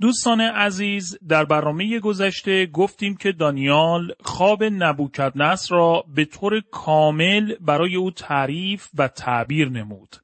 دوستان عزیز در برنامه گذشته گفتیم که دانیال خواب نبوکدنصر را به طور کامل برای او تعریف و تعبیر نمود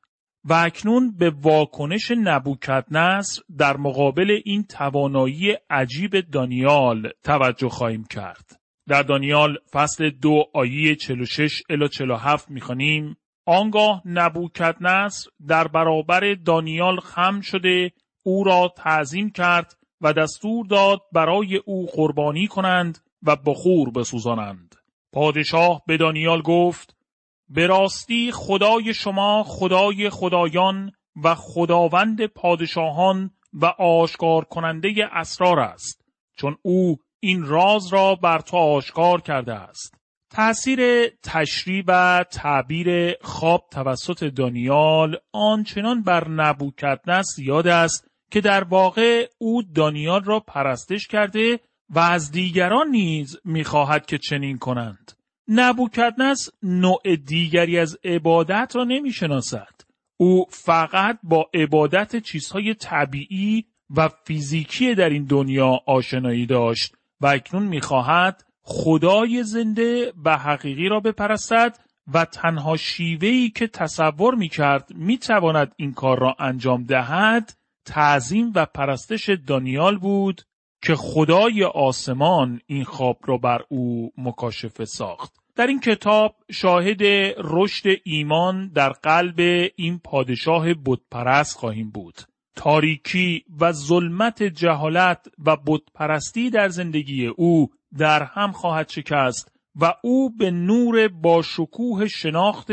و اکنون به واکنش نبوکدنصر در مقابل این توانایی عجیب دانیال توجه خواهیم کرد. در دانیال فصل دو آیه 46 الی 47 می‌خوانیم آنگاه نبوکدنصر در برابر دانیال خم شده او را تعظیم کرد و دستور داد برای او قربانی کنند و بخور بسوزانند. پادشاه به دانیال گفت به راستی خدای شما خدای خدایان و خداوند پادشاهان و آشکار کننده اسرار است چون او این راز را بر تو آشکار کرده است. تأثیر تشریح و تعبیر خواب توسط دانیال آنچنان بر نبوکدنس زیاد است که در واقع او دانیال را پرستش کرده و از دیگران نیز می‌خواهد که چنین کنند. نبوکدنس نوع دیگری از عبادت را نمی‌شناسد. او فقط با عبادت چیزهای طبیعی و فیزیکی در این دنیا آشنایی داشت و اکنون می‌خواهد خدای زنده و حقیقی را بپرستد و تنها شیوهی که تصور می‌کرد می‌تواند این کار را انجام دهد تعظیم و پرستش دانیال بود که خدای آسمان این خواب را بر او مکاشفه ساخت. در این کتاب شاهد رشد ایمان در قلب این پادشاه بتپرست خواهیم بود. تاریکی و ظلمت جهالت و بتپرستی در زندگی او در هم خواهد شکست و او به نور با شکوه شناخت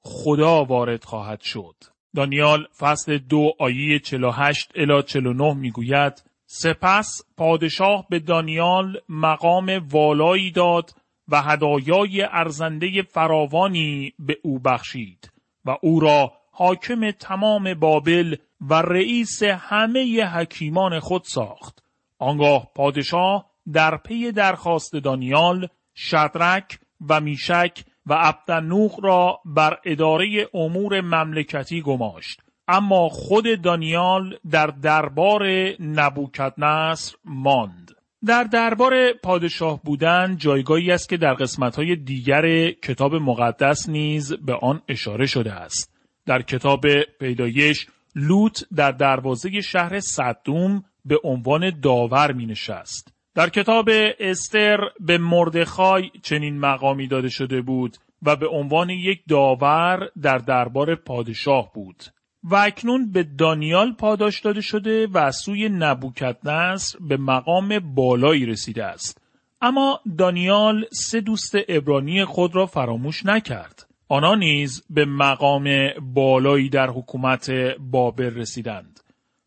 خدا وارد خواهد شد. دانیال فصل دو آیه 48 الی 49 می‌گوید سپس پادشاه به دانیال مقام والایی داد و هدایای ارزنده فراوانی به او بخشید و او را حاکم تمام بابل و رئیس همه حکیمان خود ساخت. آنگاه پادشاه در پی درخواست دانیال شدرک و میشک و عبدنوق را بر اداره امور مملکتی گماشت. اما خود دانیال در دربار نبوکدنصر ماند. در دربار پادشاه بودن جایگاهی است که در قسمتهای دیگر کتاب مقدس نیز به آن اشاره شده است. در کتاب پیدایش لوط در دروازه شهر صدوم به عنوان داور می نشست. در کتاب استر به مردخای چنین مقامی داده شده بود و به عنوان یک داور در دربار پادشاه بود. و اکنون به دانیال پاداش داده شده و از سوی نبوکدنصر به مقام بالایی رسیده است. اما دانیال سه دوست ابرانی خود را فراموش نکرد. آنها نیز به مقام بالایی در حکومت بابل رسیدند.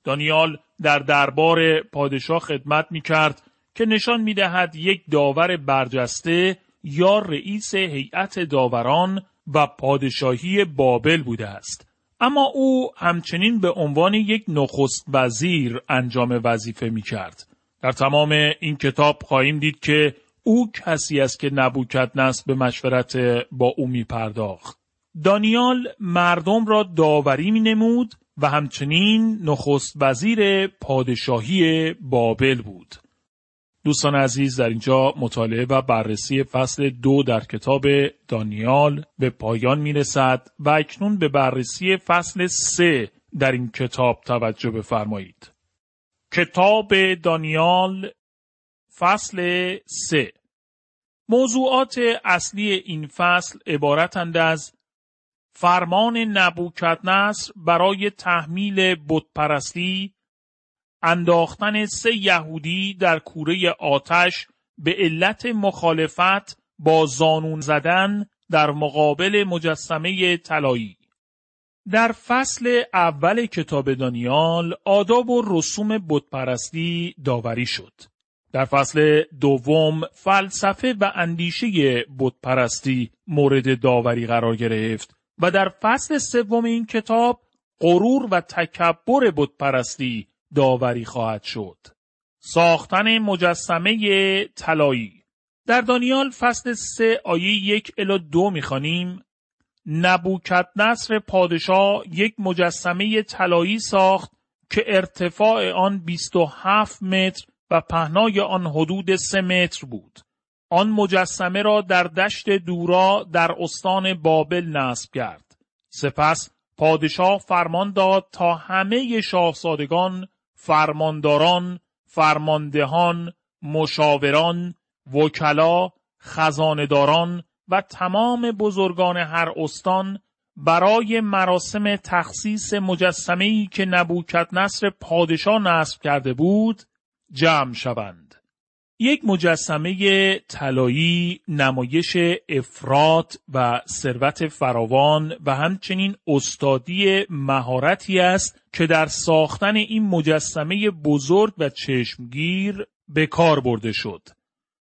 دانیال در دربار پادشاه خدمت می کرد که نشان می دهد یک داور برجسته یا رئیس هیئت داوران و پادشاهی بابل بوده است. اما او همچنین به عنوان یک نخست وزیر انجام وظیفه می کرد. در تمام این کتاب خواهیم دید که او کسی است که نبوکت نصب به مشورت با او می پرداخت. دانیال مردم را داوری می نمود و همچنین نخست وزیر پادشاهی بابل بود. دوستان عزیز در اینجا مطالعه و بررسی فصل دو در کتاب دانیال به پایان می رسد و اکنون به بررسی فصل سه در این کتاب توجه بفرمایید. کتاب دانیال فصل سه موضوعات اصلی این فصل عبارتند از فرمان نبوکدنصر برای تحمیل بتپرستی انداختن سه یهودی در کوره آتش به علت مخالفت با زانون زدن در مقابل مجسمه طلایی در فصل اول کتاب دانیال آداب و رسوم بتپرستی داوری شد. در فصل دوم فلسفه و اندیشه بتپرستی مورد داوری قرار گرفت و در فصل سوم این کتاب غرور و تکبر بتپرستی داوری خواهد شد. ساختن مجسمه طلایی در دانیال فصل سه آیه یک الا دو می‌خوانیم نبوکت نصر پادشاه یک مجسمه طلایی ساخت که ارتفاع آن 27 متر و پهنای آن حدود سه متر بود. آن مجسمه را در دشت دورا در استان بابل نصب کرد. سپس پادشاه فرمان داد تا همه شاهزادگان، فرمانداران، فرماندهان، مشاوران، وکلا، خزانداران و تمام بزرگان هر استان برای مراسم تخصیص مجسمه‌ای که نبوکت نصر پادشاه نصب کرده بود جمع شوند. یک مجسمه طلایی نمایش افراد و ثروت فراوان و همچنین استادی مهارتی است که در ساختن این مجسمه بزرگ و چشمگیر به کار برده شد.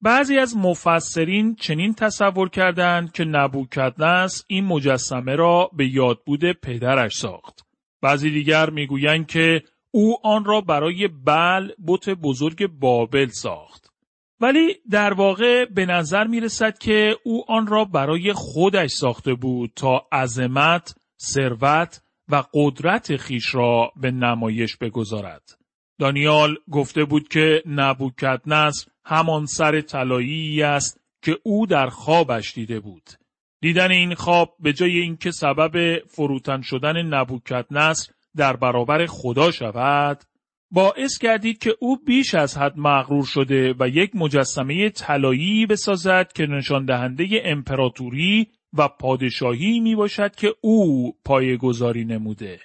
بعضی از مفسرین چنین تصور کردند که نبوکدنس این مجسمه را به یادبود پدرش ساخت. بعضی دیگر می‌گویند که او آن را برای بل بت بزرگ بابل ساخت. ولی در واقع به نظر می رسد که او آن را برای خودش ساخته بود تا عظمت، ثروت و قدرت خیش را به نمایش بگذارد. دانیال گفته بود که نبوکدنصر همان سر طلایی است که او در خوابش دیده بود. دیدن این خواب به جای اینکه سبب فروتن شدن نبوکدنصر در برابر خدا شود، باعث کردید که او بیش از حد مغرور شده و یک مجسمه طلایی بسازد که نشان دهنده امپراتوری و پادشاهی می باشد که او گذاری نموده.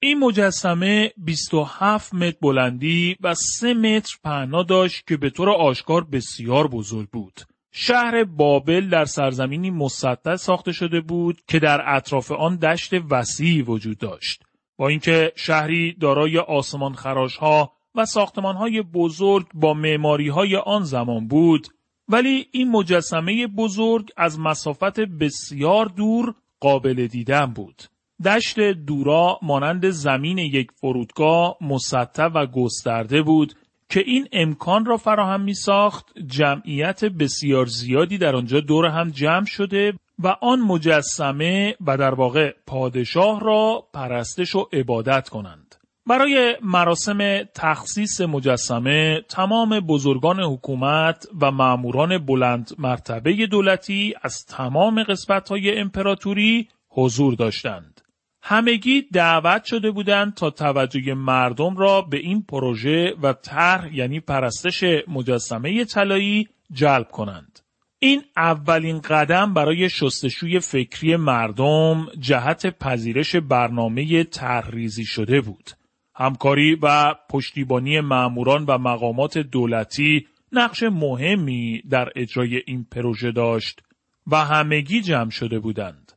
این مجسمه 27 متر بلندی و 3 متر پهنا داشت که به طور آشکار بسیار بزرگ بود. شهر بابل در سرزمینی مسطح ساخته شده بود که در اطراف آن دشت وسیعی وجود داشت. با اینکه شهری دارای آسمان خراش ها و ساختمان های بزرگ با معماری های آن زمان بود ولی این مجسمه بزرگ از مسافت بسیار دور قابل دیدن بود. دشت دورا مانند زمین یک فرودگاه مسطح و گسترده بود که این امکان را فراهم می ساخت جمعیت بسیار زیادی در آنجا دور هم جمع شده و آن مجسمه و در واقع پادشاه را پرستش و عبادت کنند. برای مراسم تخصیص مجسمه تمام بزرگان حکومت و معموران بلند مرتبه دولتی از تمام قسمت های امپراتوری حضور داشتند. همگی دعوت شده بودند تا توجه مردم را به این پروژه و طرح یعنی پرستش مجسمه طلایی جلب کنند. این اولین قدم برای شستشوی فکری مردم جهت پذیرش برنامه طرحریزی شده بود. همکاری و پشتیبانی معموران و مقامات دولتی نقش مهمی در اجرای این پروژه داشت و همگی جمع شده بودند.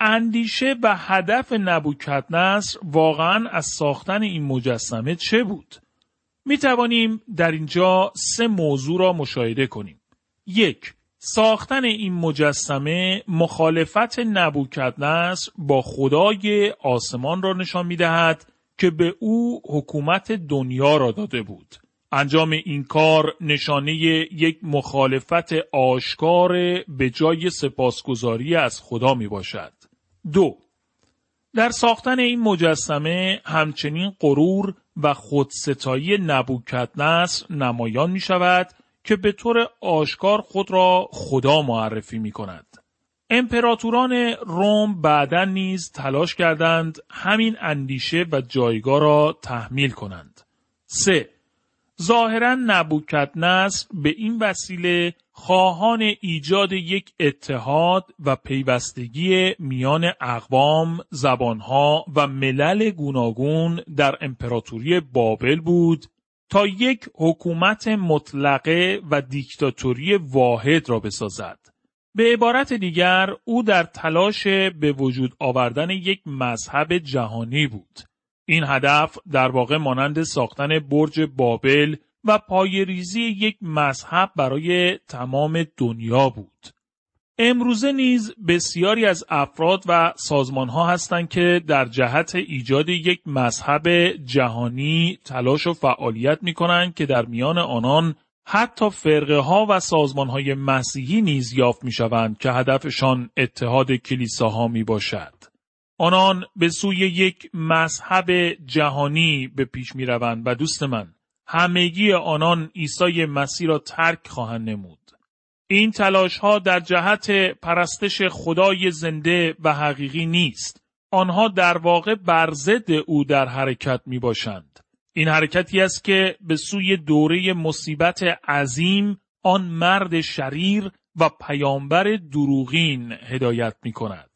اندیشه و هدف نبوکت نصر واقعا از ساختن این مجسمه چه بود؟ می توانیم در اینجا سه موضوع را مشاهده کنیم. یک، ساختن این مجسمه مخالفت نبوکت نصر با خدای آسمان را نشان می دهد که به او حکومت دنیا را داده بود. انجام این کار نشانه یک مخالفت آشکار به جای سپاسگزاری از خدا می باشد. دو در ساختن این مجسمه همچنین غرور و خودستایی نبوکت نصر نمایان می شود که به طور آشکار خود را خدا معرفی می کند. امپراتوران روم بعدا نیز تلاش کردند همین اندیشه و جایگاه را تحمیل کنند. 3. ظاهرا نبوکت نصر به این وسیله خواهان ایجاد یک اتحاد و پیوستگی میان اقوام، زبانها و ملل گوناگون در امپراتوری بابل بود تا یک حکومت مطلقه و دیکتاتوری واحد را بسازد. به عبارت دیگر او در تلاش به وجود آوردن یک مذهب جهانی بود. این هدف در واقع مانند ساختن برج بابل و پایریزی یک مذهب برای تمام دنیا بود. امروزه نیز بسیاری از افراد و سازمان ها هستند که در جهت ایجاد یک مذهب جهانی تلاش و فعالیت می کنند که در میان آنان حتی فرقه ها و سازمان های مسیحی نیز یافت می شوند که هدفشان اتحاد کلیساها می باشد. آنان به سوی یک مذهب جهانی به پیش می روند و دوست من همگی آنان عیسی مسیح را ترک خواهند نمود. این تلاش ها در جهت پرستش خدای زنده و حقیقی نیست. آنها در واقع بر ضد او در حرکت می باشند. این حرکتی است که به سوی دوره مصیبت عظیم آن مرد شریر و پیامبر دروغین هدایت می کند.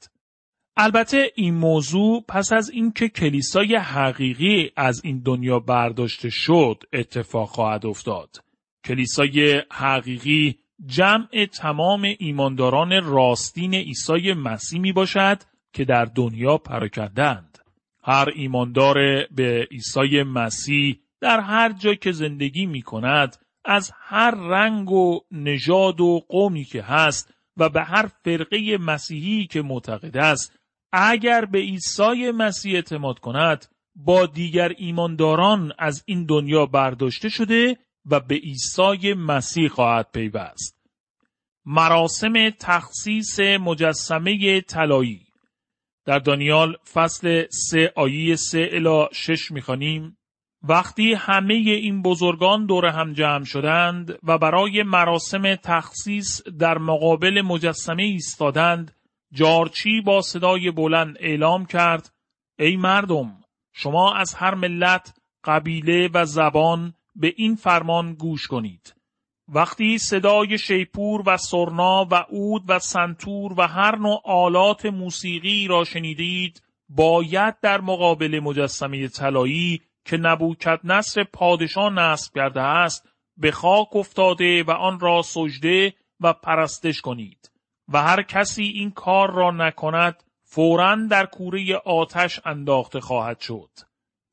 البته این موضوع پس از اینکه کلیسای حقیقی از این دنیا برداشته شد اتفاق خواهد افتاد. کلیسای حقیقی جمع تمام ایمانداران راستین عیسی مسیح می باشد که در دنیا پراکندند. هر ایماندار به عیسی مسیح در هر جا که زندگی می کند از هر رنگ و نژاد و قومی که هست و به هر فرقه مسیحی که معتقد است اگر به عیسی مسیح اعتماد کند با دیگر ایمانداران از این دنیا برداشته شده و به عیسی مسیح خواهد پیوست. مراسم تخصیص مجسمه طلایی در دانیال فصل سه آیه سه الا شش می‌خوانیم. وقتی همه این بزرگان دور هم جمع شدند و برای مراسم تخصیص در مقابل مجسمه ایستادند جارچی با صدای بلند اعلام کرد ای مردم شما از هر ملت قبیله و زبان به این فرمان گوش کنید. وقتی صدای شیپور و سرنا و عود و سنتور و هر نوع آلات موسیقی را شنیدید باید در مقابل مجسمه طلایی که نبوکت نصر پادشاه نصب کرده است به خاک افتاده و آن را سجده و پرستش کنید و هر کسی این کار را نکند فورا در کوره آتش انداخته خواهد شد.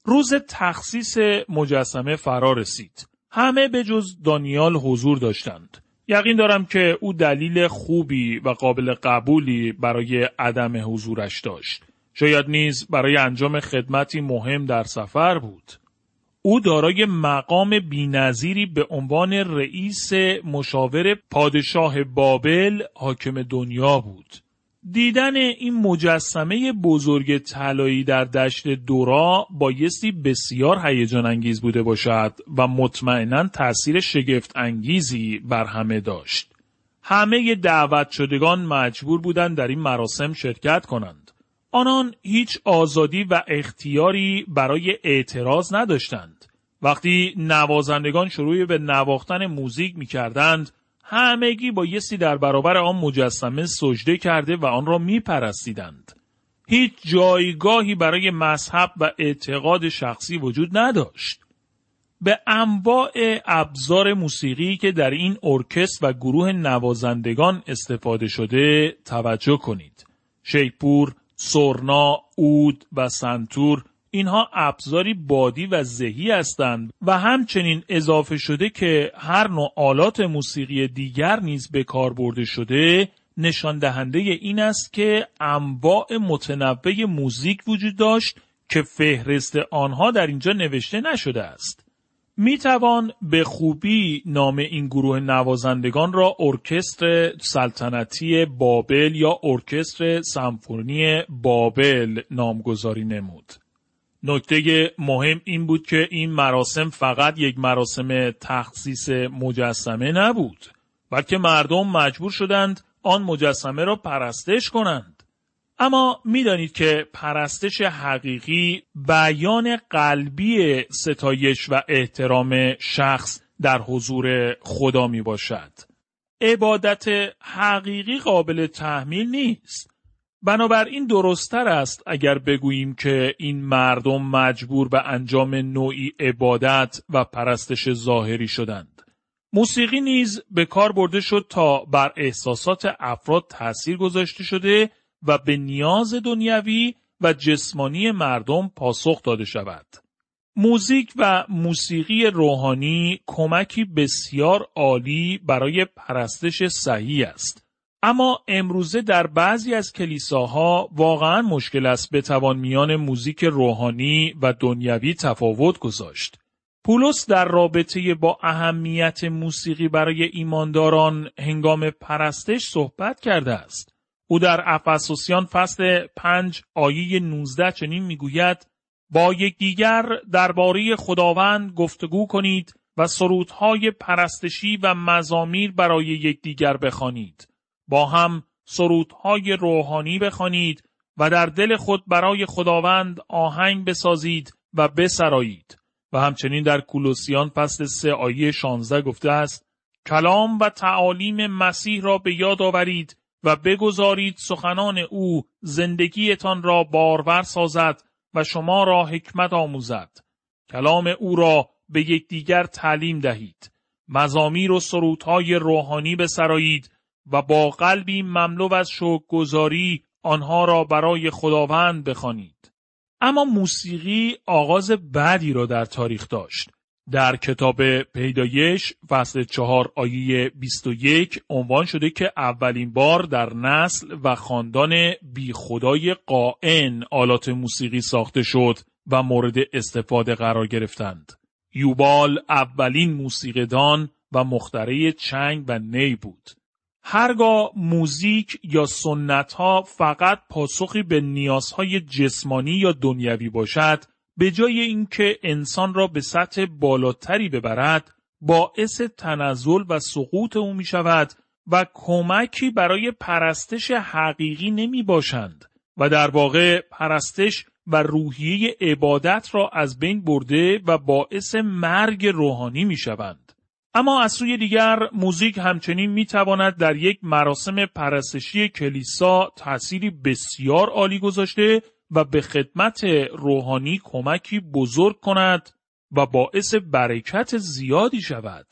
روز تخصیص مجسمه فرا رسید. همه به جز دانیال حضور داشتند. یقین دارم که او دلیل خوبی و قابل قبولی برای عدم حضورش داشت. شاید نیز برای انجام خدمتی مهم در سفر بود. او دارای مقام بینظیری به عنوان رئیس مشاور پادشاه بابل حاکم دنیا بود. دیدن این مجسمه بزرگ طلایی در دشت دورا بایستی بسیار هیجان انگیز بوده باشد و مطمئنا تأثیر شگفت انگیزی بر همه داشت. همه دعوت شدگان مجبور بودند در این مراسم شرکت کنند. آنان هیچ آزادی و اختیاری برای اعتراض نداشتند. وقتی نوازندگان شروع به نواختن موزیک می کردند، همگی بایستی در برابر آن مجسمه سجده کرده و آن را می پرستیدند. هیچ جایگاهی برای مذهب و اعتقاد شخصی وجود نداشت. به انواع ابزار موسیقی که در این ارکست و گروه نوازندگان استفاده شده توجه کنید. شیپور، سرنا، اود و سنتور اینها ابزاری بادی و ذهی هستند و همچنین اضافه شده که هر نوع آلات موسیقی دیگر نیز به کار برده شده نشان دهنده این است که انواع متنوع موزیک وجود داشت که فهرست آنها در اینجا نوشته نشده است. می توان به خوبی نام این گروه نوازندگان را ارکستر سلطنتی بابل یا ارکستر سمفونی بابل نامگذاری نمود. نکته مهم این بود که این مراسم فقط یک مراسم تخصیص مجسمه نبود بلکه مردم مجبور شدند آن مجسمه را پرستش کنند اما می‌دانید که پرستش حقیقی بیان قلبی ستایش و احترام شخص در حضور خدا می باشد. عبادت حقیقی قابل تحمیل نیست. بنابراین درستتر است اگر بگوییم که این مردم مجبور به انجام نوعی عبادت و پرستش ظاهری شدند. موسیقی نیز به کار برده شد تا بر احساسات افراد تأثیر گذاشته شده و به نیاز دنیوی و جسمانی مردم پاسخ داده شود. موزیک و موسیقی روحانی کمکی بسیار عالی برای پرستش صحیح است. اما امروزه در بعضی از کلیساها واقعا مشکل است بتوان میان موزیک روحانی و دنیوی تفاوت گذاشت. پولس در رابطه با اهمیت موسیقی برای ایمانداران هنگام پرستش صحبت کرده است. او در افسوسیان فصل 5 آیه 19 چنین می‌گوید با یکدیگر درباره خداوند گفتگو کنید و سرودهای پرستشی و مزامیر برای یکدیگر بخوانید. با هم سرودهای روحانی بخوانید و در دل خود برای خداوند آهنگ بسازید و بسرایید. و همچنین در کولوسیان فصل 3 آیه 16 گفته است کلام و تعالیم مسیح را به یاد آورید و بگذارید سخنان او زندگیتان را بارور سازد و شما را حکمت آموزد. کلام او را به یکدیگر تعلیم دهید. مزامیر و سرودهای روحانی بسرایید و با قلبی مملو از گذاری آنها را برای خداوند بخوانید. اما موسیقی آغاز بعدی را در تاریخ داشت. در کتاب پیدایش فصل چهار آیه 21 عنوان شده که اولین بار در نسل و خاندان بی خدای قائن آلات موسیقی ساخته شد و مورد استفاده قرار گرفتند. یوبال اولین موسیقیدان و مختره چنگ و نی بود. هرگاه موزیک یا سنت ها فقط پاسخی به نیازهای جسمانی یا دنیوی باشد به جای اینکه انسان را به سطح بالاتری ببرد باعث تنزل و سقوط او می شود و کمکی برای پرستش حقیقی نمی باشند و در واقع پرستش و روحیه عبادت را از بین برده و باعث مرگ روحانی می شوند. اما از سوی دیگر موزیک همچنین می تواند در یک مراسم پرستشی کلیسا تأثیری بسیار عالی گذاشته و به خدمت روحانی کمکی بزرگ کند و باعث برکت زیادی شود.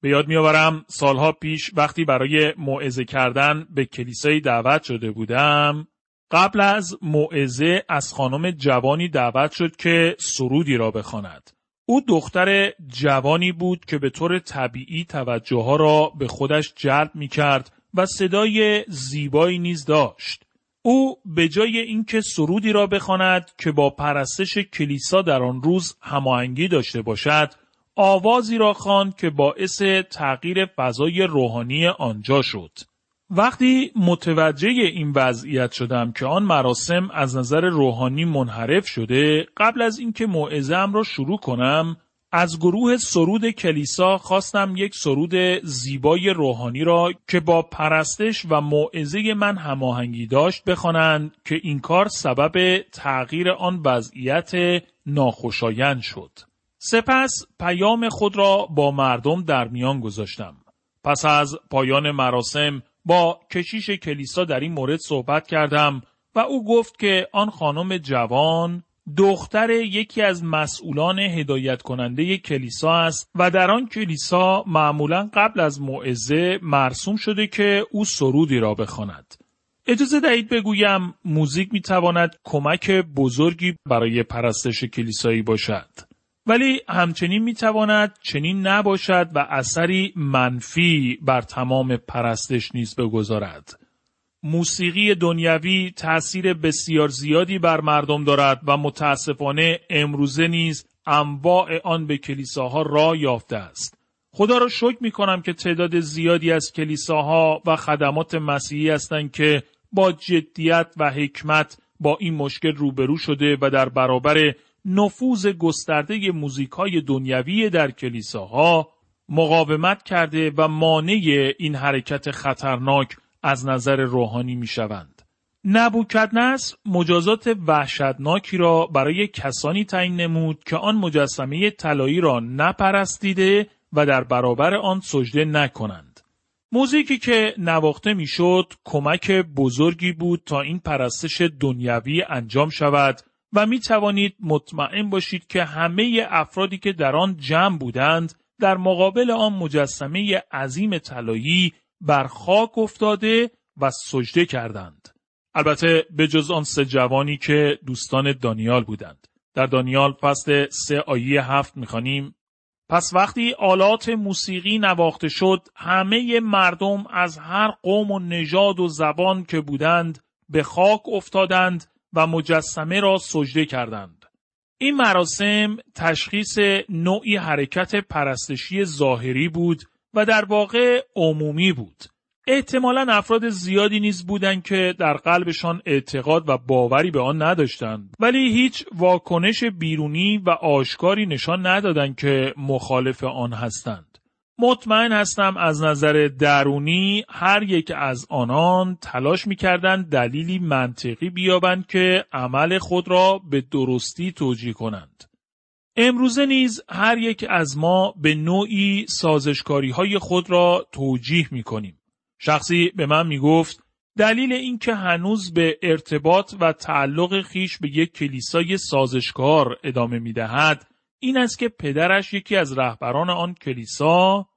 به یاد میآورم سالها پیش وقتی برای موعظه کردن به کلیسای دعوت شده بودم قبل از موعظه از خانم جوانی دعوت شد که سرودی را بخواند. او دختر جوانی بود که به طور طبیعی توجه ها را به خودش جلب می کرد و صدای زیبایی نیز داشت. او به جای اینکه سرودی را بخواند که با پرستش کلیسا در آن روز هماهنگی داشته باشد آوازی را خواند که باعث تغییر فضای روحانی آنجا شد وقتی متوجه این وضعیت شدم که آن مراسم از نظر روحانی منحرف شده قبل از اینکه موعظه‌ام را شروع کنم از گروه سرود کلیسا خواستم یک سرود زیبای روحانی را که با پرستش و موعظه من هماهنگی داشت بخوانند که این کار سبب تغییر آن وضعیت ناخوشایند شد. سپس پیام خود را با مردم در میان گذاشتم. پس از پایان مراسم با کشیش کلیسا در این مورد صحبت کردم و او گفت که آن خانم جوان دختر یکی از مسئولان هدایت کننده کلیسا است و در آن کلیسا معمولا قبل از موعظه مرسوم شده که او سرودی را بخواند. اجازه دهید بگویم موزیک می‌تواند کمک بزرگی برای پرستش کلیسایی باشد. ولی همچنین می‌تواند چنین نباشد و اثری منفی بر تمام پرستش نیز بگذارد. موسیقی دنیوی تأثیر بسیار زیادی بر مردم دارد و متاسفانه امروزه نیز انواع آن به کلیساها را یافته است. خدا را شکر می کنم که تعداد زیادی از کلیساها و خدمات مسیحی هستند که با جدیت و حکمت با این مشکل روبرو شده و در برابر نفوذ گسترده موزیک های دنیوی در کلیساها مقاومت کرده و مانع این حرکت خطرناک از نظر روحانی می شوند. نبوکدنصر مجازات وحشتناکی را برای کسانی تعیین نمود که آن مجسمه طلایی را نپرستیده و در برابر آن سجده نکنند. موزیکی که نواخته می‌شد کمک بزرگی بود تا این پرستش دنیوی انجام شود و می توانید مطمئن باشید که همه افرادی که در آن جمع بودند در مقابل آن مجسمه عظیم طلایی بر خاک افتاده و سجده کردند. البته به جز آن سه جوانی که دوستان دانیال بودند. در دانیال فصل سه آیه هفت می‌خوانیم پس وقتی آلات موسیقی نواخته شد همه مردم از هر قوم و نژاد و زبان که بودند به خاک افتادند و مجسمه را سجده کردند. این مراسم تشخیص نوعی حرکت پرستشی ظاهری بود و در واقع عمومی بود. احتمالا افراد زیادی نیز بودند که در قلبشان اعتقاد و باوری به آن نداشتند ولی هیچ واکنش بیرونی و آشکاری نشان ندادند که مخالف آن هستند. مطمئن هستم از نظر درونی هر یک از آنان تلاش می‌کردند دلیلی منطقی بیابند که عمل خود را به درستی توجیه کنند. امروزه نیز هر یک از ما به نوعی سازشکاری های خود را توجیه می کنیم. شخصی به من می گفت دلیل اینکه هنوز به ارتباط و تعلق خیش به یک کلیسای سازشکار ادامه می دهد این است که پدرش یکی از رهبران آن کلیسا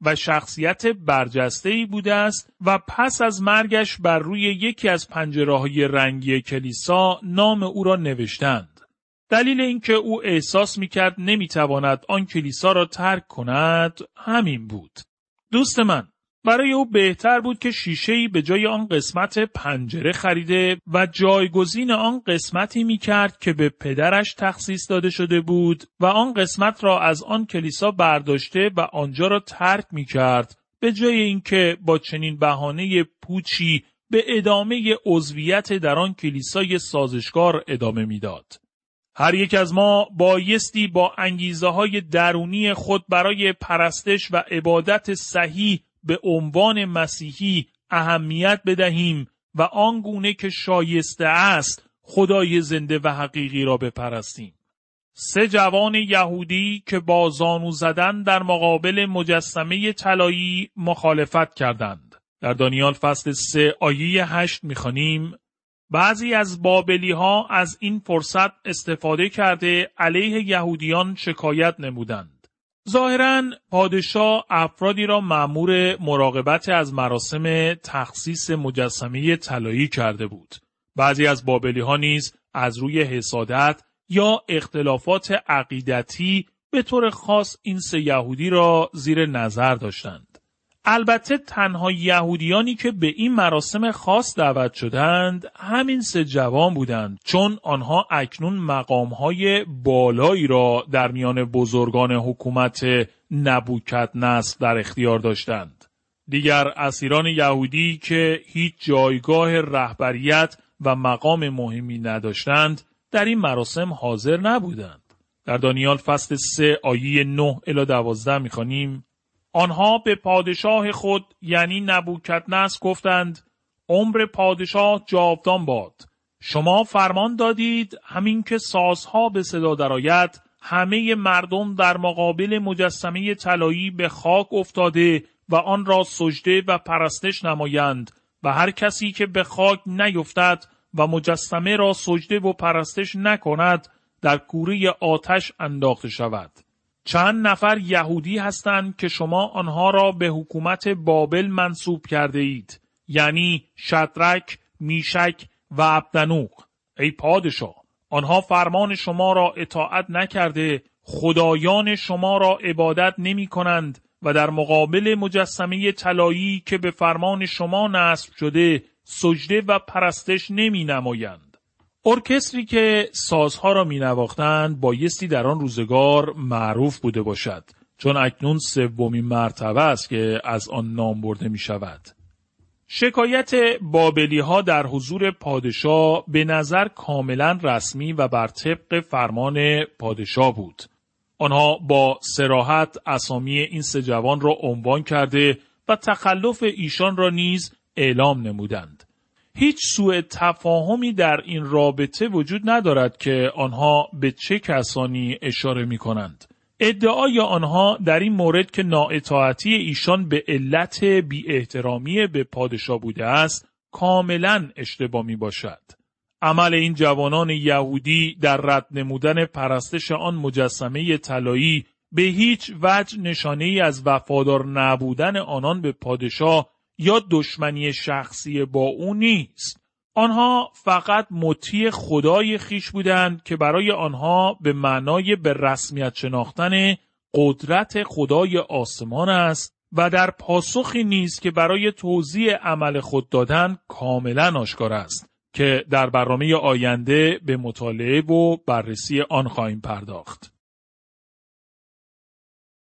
و شخصیت برجسته ای بوده است و پس از مرگش بر روی یکی از پنجره رنگی کلیسا نام او را نوشتند. دلیل اینکه او احساس می کرد نمی تواند آن کلیسا را ترک کند همین بود. دوست من برای او بهتر بود که شیشه‌ای به جای آن قسمت پنجره خریده و جایگزین آن قسمتی می کرد که به پدرش تخصیص داده شده بود و آن قسمت را از آن کلیسا برداشته و آنجا را ترک می کرد به جای اینکه با چنین بهانه پوچی به ادامه عضویت در آن کلیسای سازشکار ادامه می‌داد. هر یک از ما بایستی با انگیزه های درونی خود برای پرستش و عبادت صحیح به عنوان مسیحی اهمیت بدهیم و آنگونه که شایسته است خدای زنده و حقیقی را بپرستیم. سه جوان یهودی که با زانو زدن در مقابل مجسمه طلایی مخالفت کردند. در دانیال فصل سه آیه هشت می‌خوانیم بعضی از بابلی ها از این فرصت استفاده کرده علیه یهودیان شکایت نمودند. ظاهرا پادشاه افرادی را مأمور مراقبت از مراسم تخصیص مجسمه طلایی کرده بود. بعضی از بابلی ها نیز از روی حسادت یا اختلافات عقیدتی به طور خاص این سه یهودی را زیر نظر داشتند. البته تنها یهودیانی که به این مراسم خاص دعوت شدند همین سه جوان بودند چون آنها اکنون مقامهای بالایی را در میان بزرگان حکومت نبوکت نصر در اختیار داشتند. دیگر اسیران یهودی که هیچ جایگاه رهبریت و مقام مهمی نداشتند در این مراسم حاضر نبودند. در دانیال فصل 3 آیه 9 الی 12 می‌خوانیم آنها به پادشاه خود یعنی نبوکت گفتند عمر پادشاه جاودان باد. شما فرمان دادید همین که سازها به صدا درآید همه مردم در مقابل مجسمه طلایی به خاک افتاده و آن را سجده و پرستش نمایند و هر کسی که به خاک نیفتد و مجسمه را سجده و پرستش نکند در کوره آتش انداخته شود. چند نفر یهودی هستند که شما آنها را به حکومت بابل منصوب کرده اید یعنی شدرک، میشک و عبدنوق ای پادشاه آنها فرمان شما را اطاعت نکرده خدایان شما را عبادت نمی کنند و در مقابل مجسمه طلایی که به فرمان شما نصب شده سجده و پرستش نمی نمایند. ارکستری که سازها را می نواختند بایستی در آن روزگار معروف بوده باشد چون اکنون سومین مرتبه است که از آن نام برده می شود. شکایت بابلی ها در حضور پادشاه به نظر کاملا رسمی و بر طبق فرمان پادشاه بود. آنها با سراحت اسامی این سه جوان را عنوان کرده و تخلف ایشان را نیز اعلام نمودند. هیچ سوء تفاهمی در این رابطه وجود ندارد که آنها به چه کسانی اشاره می کنند. ادعای آنها در این مورد که نااطاعتی ایشان به علت بی احترامی به پادشاه بوده است کاملا اشتباه می باشد. عمل این جوانان یهودی در رد نمودن پرستش آن مجسمه طلایی به هیچ وجه نشانه ای از وفادار نبودن آنان به پادشاه یا دشمنی شخصی با او نیست. آنها فقط مطیع خدای خیش بودند که برای آنها به معنای به رسمیت شناختن قدرت خدای آسمان است و در پاسخی نیست که برای توضیح عمل خود دادن کاملا آشکار است که در برنامه آینده به مطالعه و بررسی آن خواهیم پرداخت.